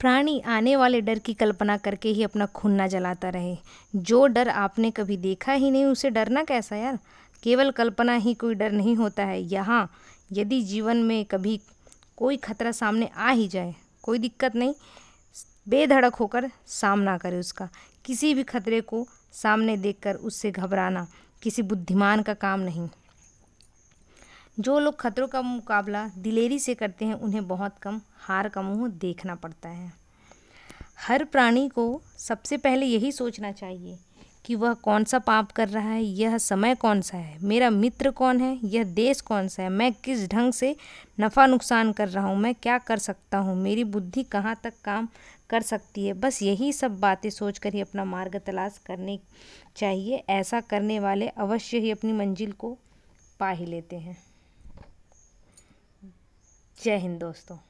प्राणी आने वाले डर की कल्पना करके ही अपना खून ना जलाता रहे। जो डर आपने कभी देखा ही नहीं, उसे डरना कैसा यार? केवल कल्पना ही कोई डर नहीं होता है। यहाँ यदि जीवन में कभी कोई खतरा सामने आ ही जाए, कोई दिक्कत नहीं, बेधड़क होकर सामना करे उसका। किसी भी खतरे को सामने देखकर उससे घबराना किसी बुद्धिमान का काम नहीं। जो लोग खतरों का मुकाबला दिलेरी से करते हैं, उन्हें बहुत कम हार का मुँह देखना पड़ता है। हर प्राणी को सबसे पहले यही सोचना चाहिए कि वह कौन सा पाप कर रहा है, यह समय कौन सा है, मेरा मित्र कौन है, यह देश कौन सा है, मैं किस ढंग से नफ़ा नुकसान कर रहा हूँ, मैं क्या कर सकता हूँ, मेरी बुद्धि कहाँ तक काम कर सकती है। बस यही सब बातें सोच कर ही अपना मार्ग तलाश करने चाहिए। ऐसा करने वाले अवश्य ही अपनी मंजिल को पा ही लेते हैं। जय हिंद दोस्तों।